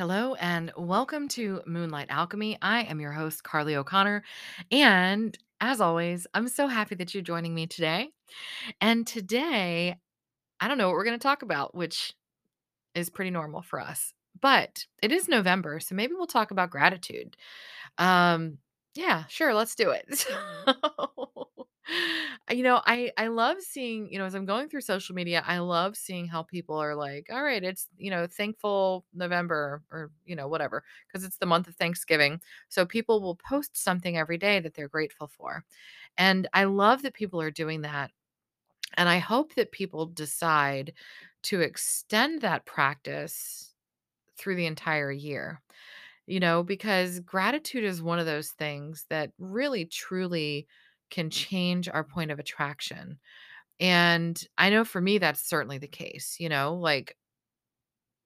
Hello and welcome to Moonlight Alchemy. I am your host, Carly O'Connor. And as always, I'm so happy that you're joining me today. And today, I don't know what we're going to talk about, which is pretty normal for us, but it is November. So maybe we'll talk about gratitude. Um, yeah, sure, let's do it. So, you know, I I love seeing, you know, as I'm going through social media, I love seeing how people are like, all right, it's, you know, thankful November or, you know, whatever, because it's the month of Thanksgiving. So people will post something every day that they're grateful for. And I love that people are doing that. And I hope that people decide to extend that practice through the entire year you know, because gratitude is one of those things that really truly can change our point of attraction. And I know for me, that's certainly the case. You know, like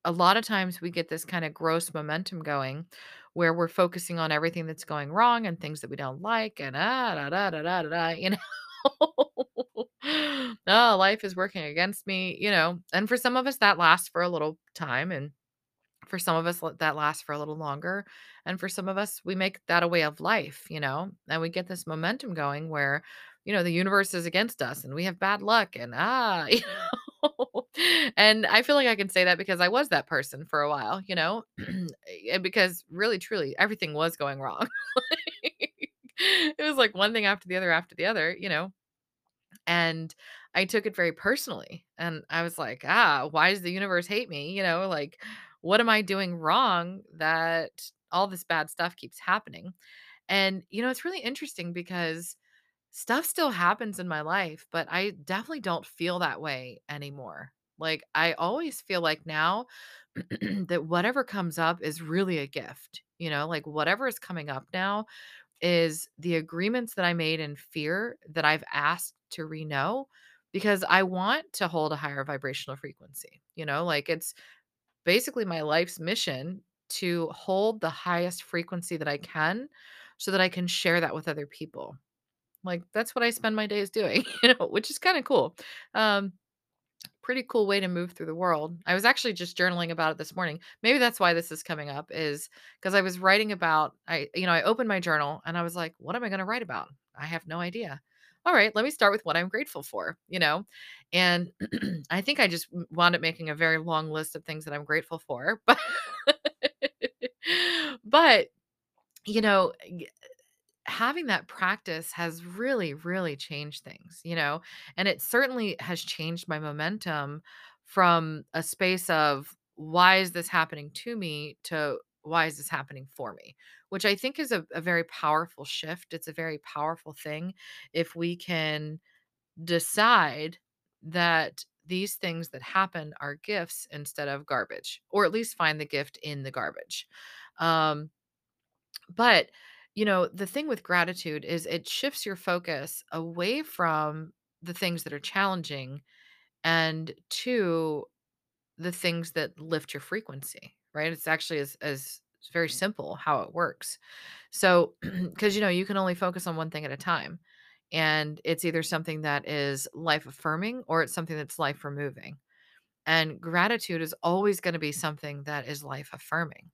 a lot of times we get this kind of gross momentum going where we're focusing on everything that's going wrong and things that we don't like and ah, da, da, da, da, da, da, you know. oh, life is working against me, you know. And for some of us, that lasts for a little time. And for some of us, that lasts for a little longer, and for some of us, we make that a way of life, you know, and we get this momentum going where, you know, the universe is against us and we have bad luck and, ah, you know, and I feel like I can say that because I was that person for a while, you know, because really, truly, everything was going wrong. It was like one thing after the other after the other, you know, and I took it very personally. And I was like, ah, why does the universe hate me? You know, like, what am I doing wrong that all this bad stuff keeps happening? And, you know, it's really interesting because stuff still happens in my life, but I definitely don't feel that way anymore. Like, I always feel like now that whatever comes up is really a gift. You know, like whatever is coming up now is the agreements that I made in fear that I've asked to renew because I want to hold a higher vibrational frequency. You know, like it's basically my life's mission to hold the highest frequency that I can so that I can share that with other people. Like that's what I spend my days doing, you know, which is kind of cool. Um pretty cool way to move through the world. I was actually just journaling about it this morning. Maybe that's why this is coming up is because I was writing about I you know, I opened my journal and I was like, what am I going to write about? I have no idea. All right, let me start with what I'm grateful for, you know? And I think I just wound up making a very long list of things that I'm grateful for. But but you know, having that practice has really, really changed things, you know, and it certainly has changed my momentum from a space of why is this happening to me to why is this happening for me, which I think is a, a very powerful shift. It's a very powerful thing if we can decide that these things that happen are gifts instead of garbage, or at least find the gift in the garbage. Um, but, you know, the thing with gratitude is it shifts your focus away from the things that are challenging and to the things that lift your frequency, right? It's actually as as it's very simple how it works. So, because you know, you can only focus on one thing at a time. And it's either something that is life affirming or it's something that's life removing. And gratitude is always going to be something that is life affirming.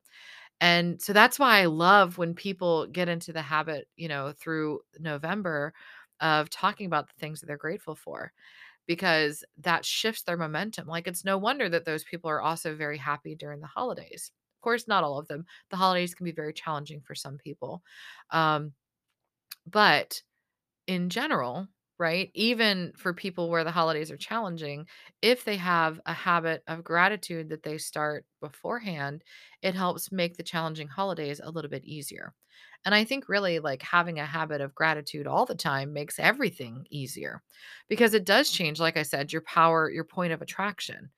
And so that's why I love when people get into the habit, you know, through November of talking about the things that they're grateful for because that shifts their momentum. Like it's no wonder that those people are also very happy during the holidays. Of course, not all of them. The holidays can be very challenging for some people. Um, but in general, right? Even for people where the holidays are challenging, if they have a habit of gratitude that they start beforehand, it helps make the challenging holidays a little bit easier. And I think really like having a habit of gratitude all the time makes everything easier because it does change, like I said, your power, your point of attraction.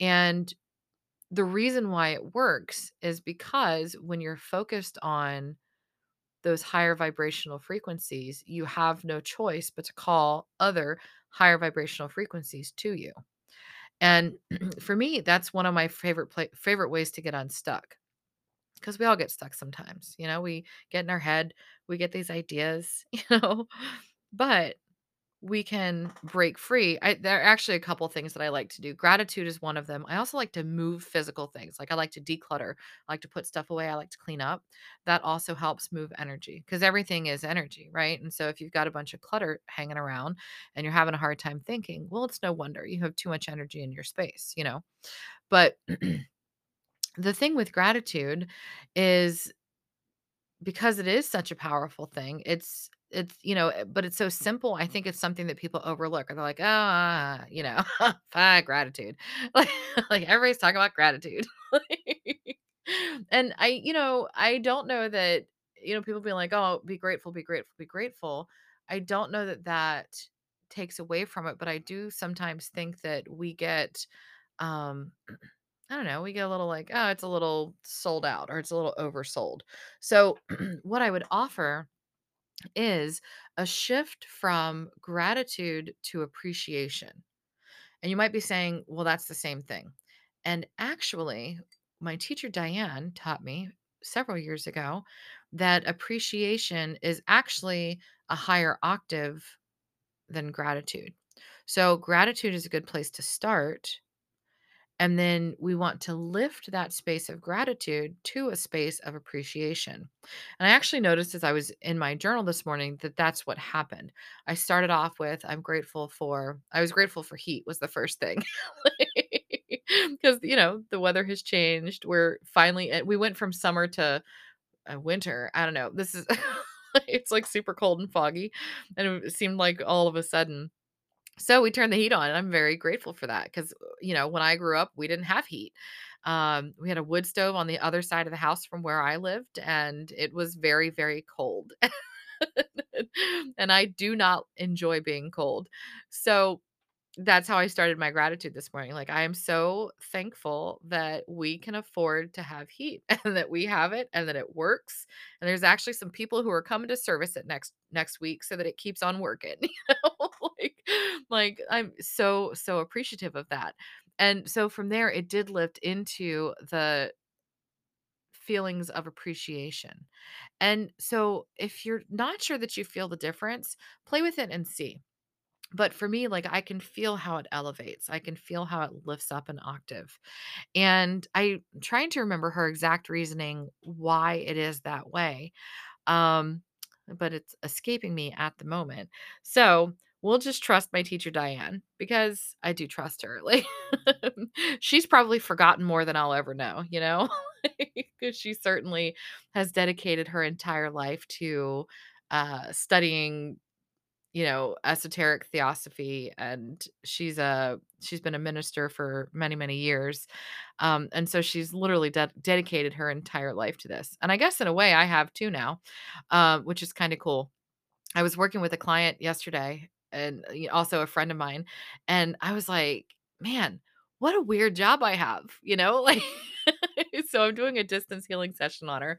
And the reason why it works is because when you're focused on those higher vibrational frequencies, you have no choice but to call other higher vibrational frequencies to you. And for me, that's one of my favorite favorite ways to get unstuck because we all get stuck sometimes. You know, we get in our head, we get these ideas, you know, but we can break free. I there are actually a couple things that I like to do. Gratitude is one of them. I also like to move physical things. Like I like to declutter. I like to put stuff away. I like to clean up. That also helps move energy because everything is energy, right? And so if you've got a bunch of clutter hanging around and you're having a hard time thinking, well, it's no wonder you have too much energy in your space, you know? But the thing with gratitude is because it is such a powerful thing, it's it's, you know, eh, but it's so simple. I think it's something that people overlook. Or they're like, "Ah," you know, "ah, gratitude." Like like everybody's talking about gratitude. And I, you know, I don't know that, you know, people being like, "Oh, be grateful, be grateful, be grateful." I don't know that that takes away from it, but I do sometimes think that we get um I don't know, we get a little like, oh, it's a little sold out or it's a little oversold. So, what I would offer is a shift from gratitude to appreciation. And you might be saying, well, that's the same thing. And actually, my teacher Diane taught me several years ago that appreciation is actually a higher octave than gratitude. So, gratitude is a good place to start and then we want to lift that space of gratitude to a space of appreciation. And I actually noticed as I was in my journal this morning that that's what happened. I started off with, I'm grateful for, I was grateful for heat, was the first thing. Because, you know, the weather has changed. We're finally, eh, we went from summer to uh, winter. I don't know. This is, it's like super cold and foggy. And it seemed like all of a sudden, so we turned the heat on, and I'm very grateful for that because, you know, when I grew up, we didn't have heat. Um, we had a wood stove on the other side of the house from where I lived, and it was very, very cold. and I do not enjoy being cold. So that's how I started my gratitude this morning. Like, I am so thankful that we can afford to have heat and that we have it and that it works. And there's actually some people who are coming to service it next next week so that it keeps on working. You know, like like I'm so so appreciative of that. And so from there it did lift into the feelings of appreciation. And so if you're not sure that you feel the difference, play with it and see but for me, like, I can feel how it elevates. I can feel how it lifts up an octave. And I'm trying to remember her exact reasoning why it is that way. Um, but it's escaping me at the moment. So we'll just trust my teacher, Diane, because I do trust her. Like, she's probably forgotten more than I'll ever know, you know? Because she certainly has dedicated her entire life to uh, studying you know, esoteric theosophy and she's a she's been a minister for many, many years. Um, and so she's literally de- dedicated her entire life to this. And I guess in a way I have too now, uh, which is kind of cool. I was working with a client yesterday and also a friend of mine, and I was like, man, what a weird job I have, you know? Like, so I'm doing a distance healing session on her.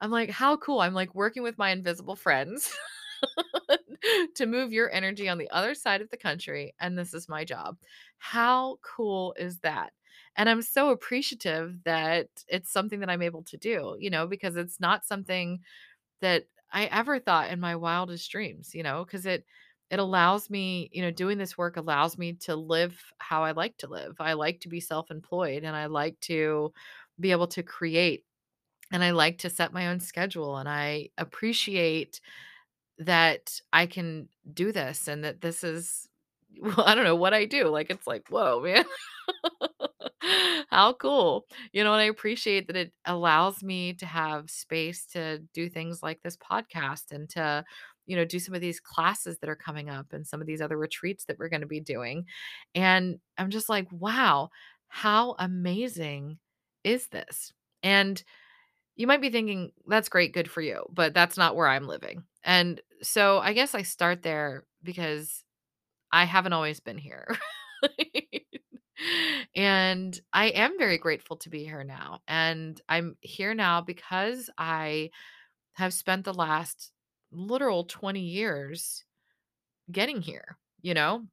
I'm like, how cool. I'm like working with my invisible friends. to move your energy on the other side of the country, and this is my job. How cool is that? And I'm so appreciative that it's something that I'm able to do, you know, because it's not something that I ever thought in my wildest dreams, you know, because it it allows me, you know, doing this work allows me to live how I like to live. I like to be self-employed and I like to be able to create and I like to set my own schedule and I appreciate that I can do this and that this is well, I don't know what I do. Like it's like, whoa, man. How cool. You know, and I appreciate that it allows me to have space to do things like this podcast and to, you know, do some of these classes that are coming up and some of these other retreats that we're going to be doing. And I'm just like, wow, how amazing is this? And you might be thinking, "That's great, good for you," but that's not where I'm living. And so I guess I start there because I haven't always been here. And I am very grateful to be here now. And I'm here now because I have spent the last literal 20 years getting here, you know?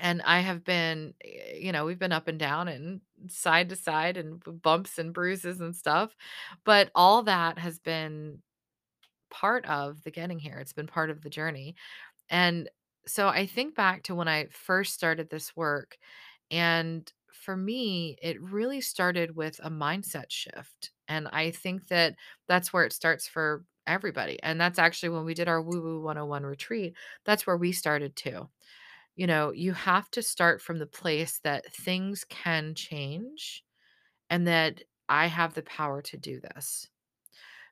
And I have been, eh, you know, we've been up and down and side to side and bumps and bruises and stuff, but all that has been part of the getting here. It's been part of the journey. And so I think back to when I first started this work, and for me, it really started with a mindset shift. And I think that that's where it starts for everybody. And that's actually when we did our Woo Woo 101 retreat, that's where we started too. You know, you have to start from the place that things can change and that I have the power to do this.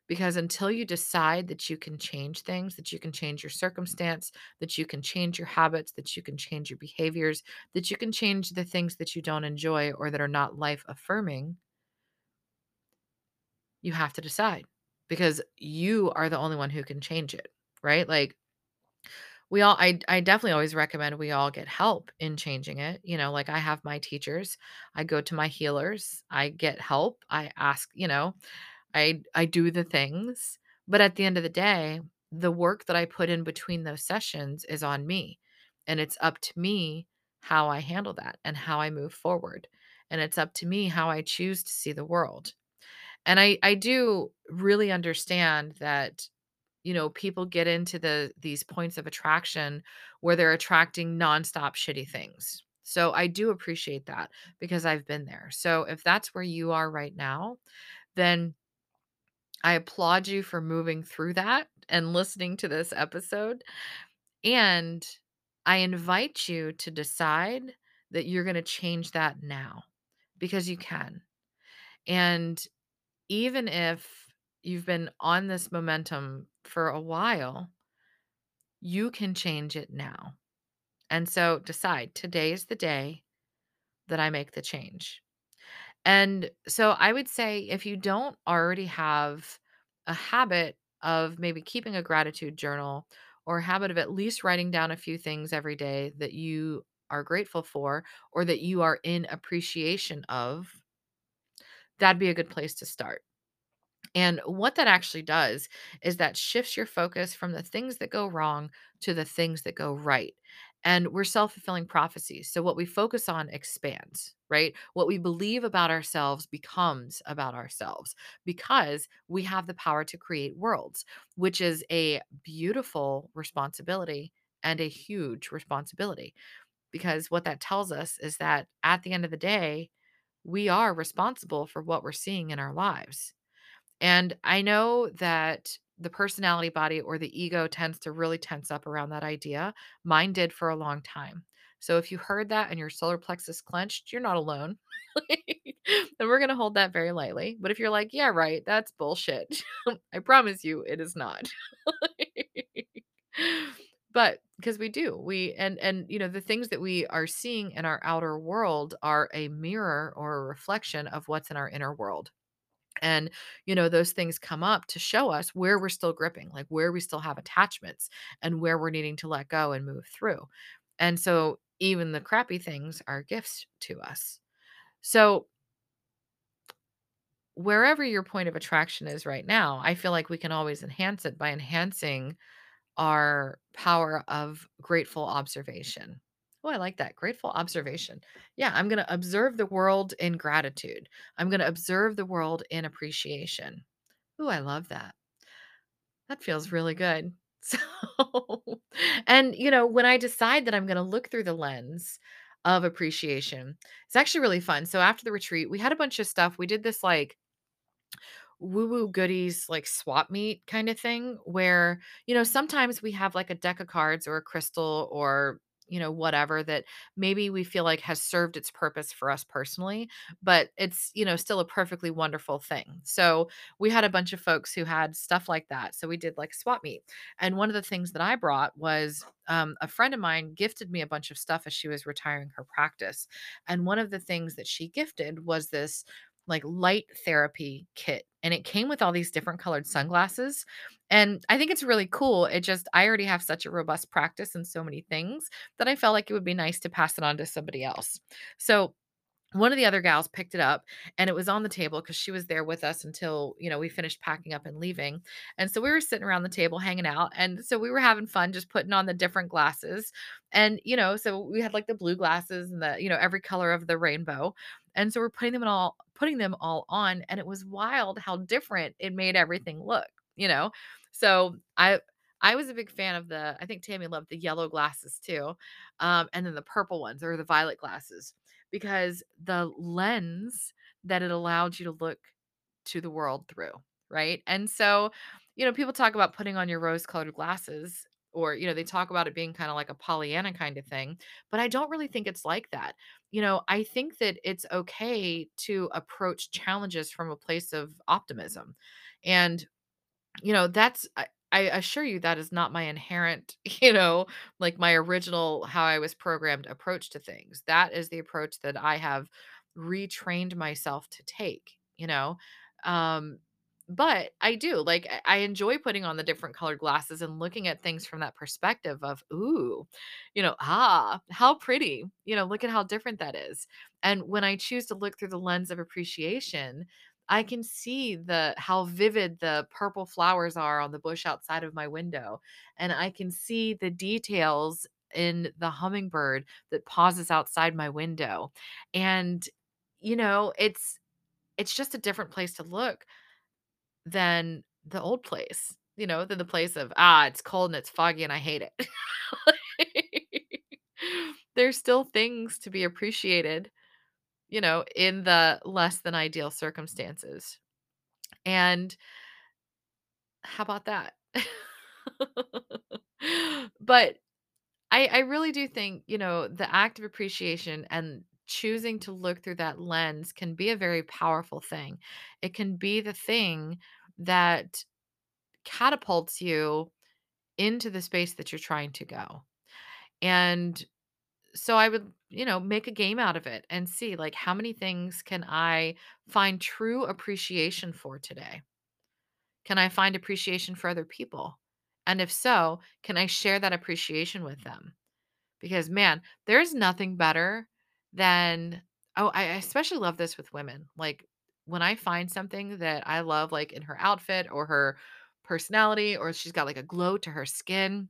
Because until you decide that you can change things, that you can change your circumstance, that you can change your habits, that you can change your behaviors, that you can change the things that you don't enjoy or that are not life affirming, you have to decide because you are the only one who can change it, right? Like we all I I definitely always recommend we all get help in changing it. You know, like I have my teachers, I go to my healers, I get help, I ask, you know, I I do the things, but at the end of the day, the work that I put in between those sessions is on me. And it's up to me how I handle that and how I move forward. And it's up to me how I choose to see the world. And I I do really understand that you know people get into the these points of attraction where they're attracting nonstop shitty things. So I do appreciate that because I've been there. So if that's where you are right now, then I applaud you for moving through that and listening to this episode. And I invite you to decide that you're going to change that now because you can. And even if you've been on this momentum for a while, you can change it now. And so decide today is the day that I make the change. And so I would say if you don't already have a habit of maybe keeping a gratitude journal or a habit of at least writing down a few things every day that you are grateful for or that you are in appreciation of, that'd be a good place to start. And what that actually does is that shifts your focus from the things that go wrong to the things that go right. And we're self fulfilling prophecies. So what we focus on expands, right? What we believe about ourselves becomes about ourselves because we have the power to create worlds, which is a beautiful responsibility and a huge responsibility. Because what that tells us is that at the end of the day, we are responsible for what we're seeing in our lives and I know that the personality body or the ego tends to really tense up around that idea. Mine did for a long time. So if you heard that and your solar plexus clenched, you're not alone. and we're going to hold that very lightly. But if you're like, yeah, right, that's bullshit. I promise you it is not. but because we do we and and you know the things that we are seeing in our outer world are a mirror or a reflection of what's in our inner world and, you know, those things come up to show us where we're still gripping, like where we still have attachments and where we're needing to let go and move through. And so even the crappy things are gifts to us. So wherever your point of attraction is right now, I feel like we can always enhance it by enhancing our power of grateful observation. Oh, I like that. Grateful observation. Yeah, I'm going to observe the world in gratitude. I'm going to observe the world in appreciation. Oh, I love that. That feels really good. So, and you know, when I decide that I'm going to look through the lens of appreciation, it's actually really fun. So, after the retreat, we had a bunch of stuff. We did this like woo woo goodies like swap meet kind of thing where, you know, sometimes we have like a deck of cards or a crystal or, you know, whatever that maybe we feel like has served its purpose for us personally, but it's, you know, still a perfectly wonderful thing. So we had a bunch of folks who had stuff like that. So we did like swap meet. And one of the things that I brought was um, a friend of mine gifted me a bunch of stuff as she was retiring her practice. And one of the things that she gifted was this like light therapy kit and it came with all these different colored sunglasses and i think it's really cool it just i already have such a robust practice in so many things that i felt like it would be nice to pass it on to somebody else. So one of the other gals picked it up and it was on the table because she was there with us until you know we finished packing up and leaving and so we were sitting around the table hanging out and so we were having fun just putting on the different glasses and you know so we had like the blue glasses and the you know every color of the rainbow and so we're putting them all putting them all on and it was wild how different it made everything look you know so i I was a big fan of the I think Tammy loved the yellow glasses too, um, and then the purple ones or the violet glasses because the lens that it allowed you to look to the world through, right? And so, you know, people talk about putting on your rose-colored glasses or, you know, they talk about it being kinda like a Pollyanna kind of thing, but I don't really think it's like that. You know, I think that it's okay to approach challenges from a place of optimism. And you know, that's I I assure you that is not my inherent, you know, like my original how I was programmed approach to things. That is the approach that I have retrained myself to take, you know. Um but I do like I enjoy putting on the different colored glasses and looking at things from that perspective of, ooh, you know, ah, how pretty. You know, look at how different that is. And when I choose to look through the lens of appreciation, I can see the how vivid the purple flowers are on the bush outside of my window, and I can see the details in the hummingbird that pauses outside my window. And, you know, it's it's just a different place to look than the old place, you know, than the place of, "Ah, it's cold and it's foggy and I hate it." There's still things to be appreciated, you know, in the less than ideal circumstances. And how about that? But I I really do think, you know, the act of appreciation and choosing to look through that lens can be a very powerful thing. It can be the thing that catapults you into the space that you're trying to go. And so I would, you know, make a game out of it and see like how many things can I find true appreciation for today? Can I find appreciation for other people? And if so, can I share that appreciation with them? Because man, there's nothing better than oh, I I especially love this with women. Like when I find something that I love, like in her outfit or her personality, or she's got like a glow to her skin,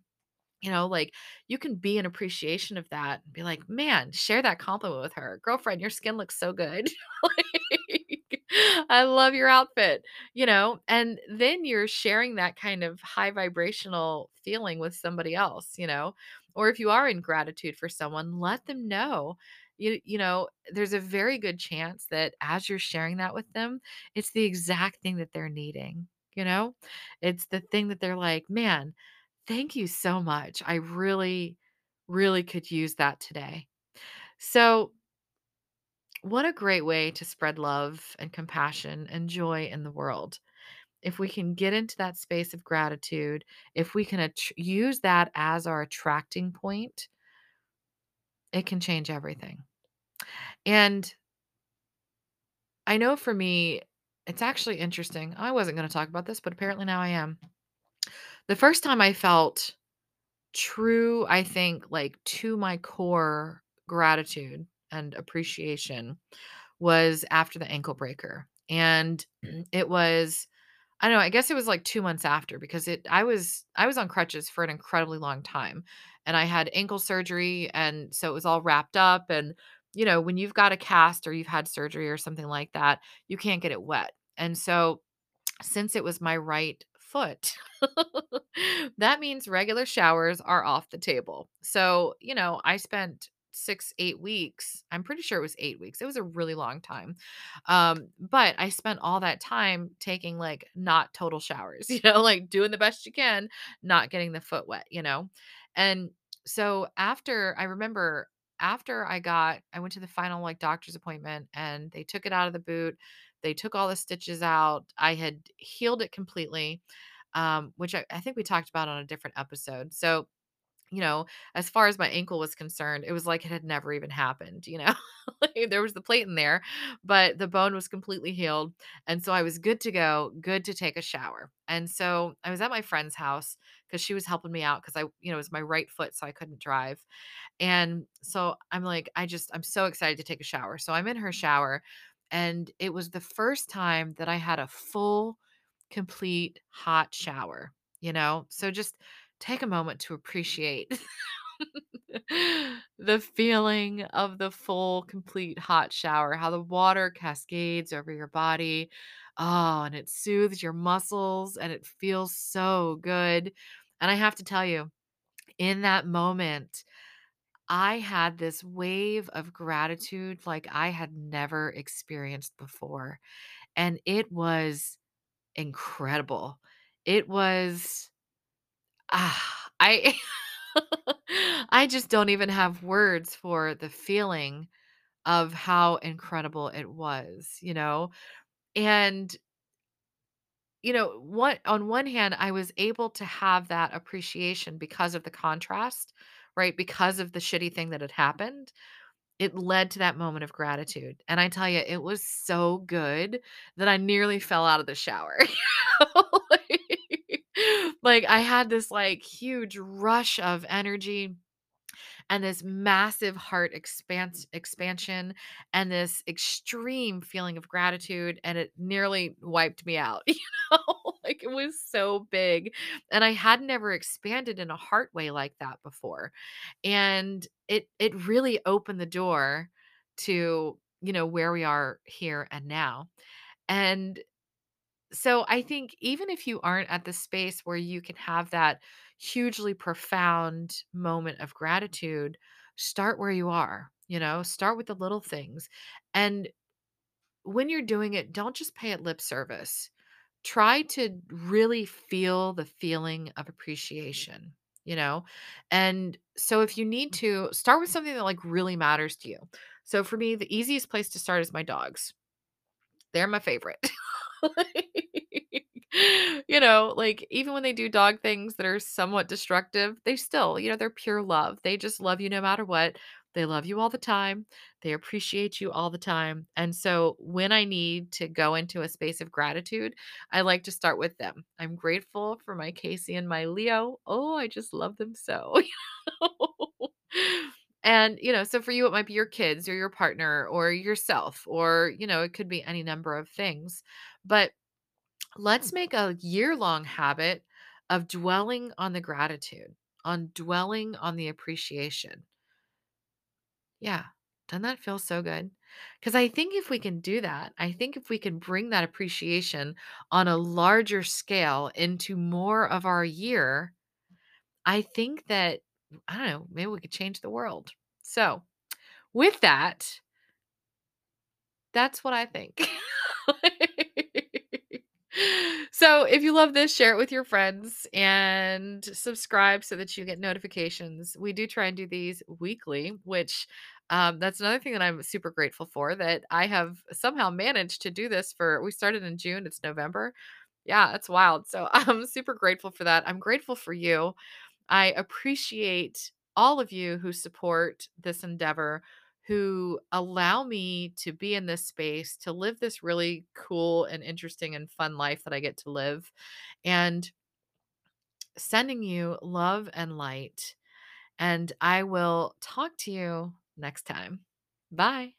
you know, like you can be an appreciation of that and be like, man, share that compliment with her. Girlfriend, your skin looks so good. like, I love your outfit, you know, and then you're sharing that kind of high vibrational feeling with somebody else, you know, or if you are in gratitude for someone, let them know. You, you know, there's a very good chance that as you're sharing that with them, it's the exact thing that they're needing, you know? It's the thing that they're like, man, Thank you so much. I really, really could use that today. So, what a great way to spread love and compassion and joy in the world. If we can get into that space of gratitude, if we can att- use that as our attracting point, it can change everything. And I know for me, it's actually interesting. I wasn't going to talk about this, but apparently now I am. The first time I felt True, I think, like, to my core gratitude and appreciation was after the ankle breaker, and mm. it was I don't know, I guess it was, like, 2 months after because it I was I was on crutches for an incredibly long time, and I had ankle surgery, and so it was all wrapped up, and, you know, when you've got a cast or you've had surgery or something like that, you can't get it wet, and so since it was my right foot, that means regular showers are off the table. So, you know, I spent 6, 8 weeks. I'm pretty sure it was 8 weeks. It was a really long time. Um, but I spent all that time taking like not total showers, you know, like doing the best you can, not getting the foot wet, you know. And so after I remember after I got I went to the final like doctor's appointment and they took it out of the boot they took all the stitches out. I had healed it completely, um, which I, I think we talked about on a different episode. So, you know, as far as my ankle was concerned, it was like it had never even happened, you know. There was the plate in there, but the bone was completely healed. And so I was good to go, good to take a shower. And so I was at my friend's house because she was helping me out because I, you know, it was my right foot, so I couldn't drive. And so I'm like, I just, I'm so excited to take a shower. So I'm in her mm-hmm. shower, and it was the first time that I had a full, complete hot shower, you know? So just take a moment to appreciate the feeling of the full, complete hot shower, how the water cascades over your body. Oh, and it soothes your muscles and it feels so good. And I have to tell you, in that moment, I had this wave of gratitude like I had never experienced before, and it was incredible. It was ah, I I just don't even have words for the feeling of how incredible it was, you know? And you know, what on one hand, I was able to have that appreciation because of the contrast, right? Because of the shitty thing that had happened. It led to that moment of gratitude. And I tell you, it was so good that I nearly fell out of the shower. Like, I had this like huge rush of energy and this massive heart expans expansion and this extreme feeling of gratitude and it nearly wiped me out you know? Like it was so big and i had never expanded in a heart way like that before and it it really opened the door to you know where we are here and now and so I think even if you aren't at the space where you can have that hugely profound moment of gratitude, start where you are, you know, start with the little things. And when you're doing it, don't just pay it lip service. Try to really feel the feeling of appreciation, you know? And so if you need mm-hmm. to, start with something that like really matters to you. So for me, the easiest place to start is my dogs. They're my favorite. Like, you know, like, even when they do dog things that are somewhat destructive, they still, you know, they're pure love. They just love you no matter what. They love you all the time. They appreciate you all the time. And so when I need to go into a space of gratitude, I like to start with them. I'm grateful for my Casey and my Leo. Oh, I just love them so. And, you know, so for you, it might be your kids or your partner or yourself, or, you know, it could be any number of things. But let's make a year long habit of dwelling on the gratitude, on dwelling on the appreciation. Yeah. Doesn't that feel so good? Because I think if we can do that, I think if we can bring that appreciation on a larger scale into more of our year, I think that, I don't know, maybe we could change the world. So, with that, that's what I think. So, if you love this, share it with your friends and subscribe so that you get notifications. We do try and do these weekly, which um, that's another thing that I'm super grateful for that I have somehow managed to do this for. We started in June, it's November. Yeah, that's wild. So, I'm super grateful for that. I'm grateful for you. I appreciate all of you who support this endeavor, who allow me to be in this space, to live this really cool and interesting and fun life that I get to live, and sending you love and light. And I will talk to you next time. Bye.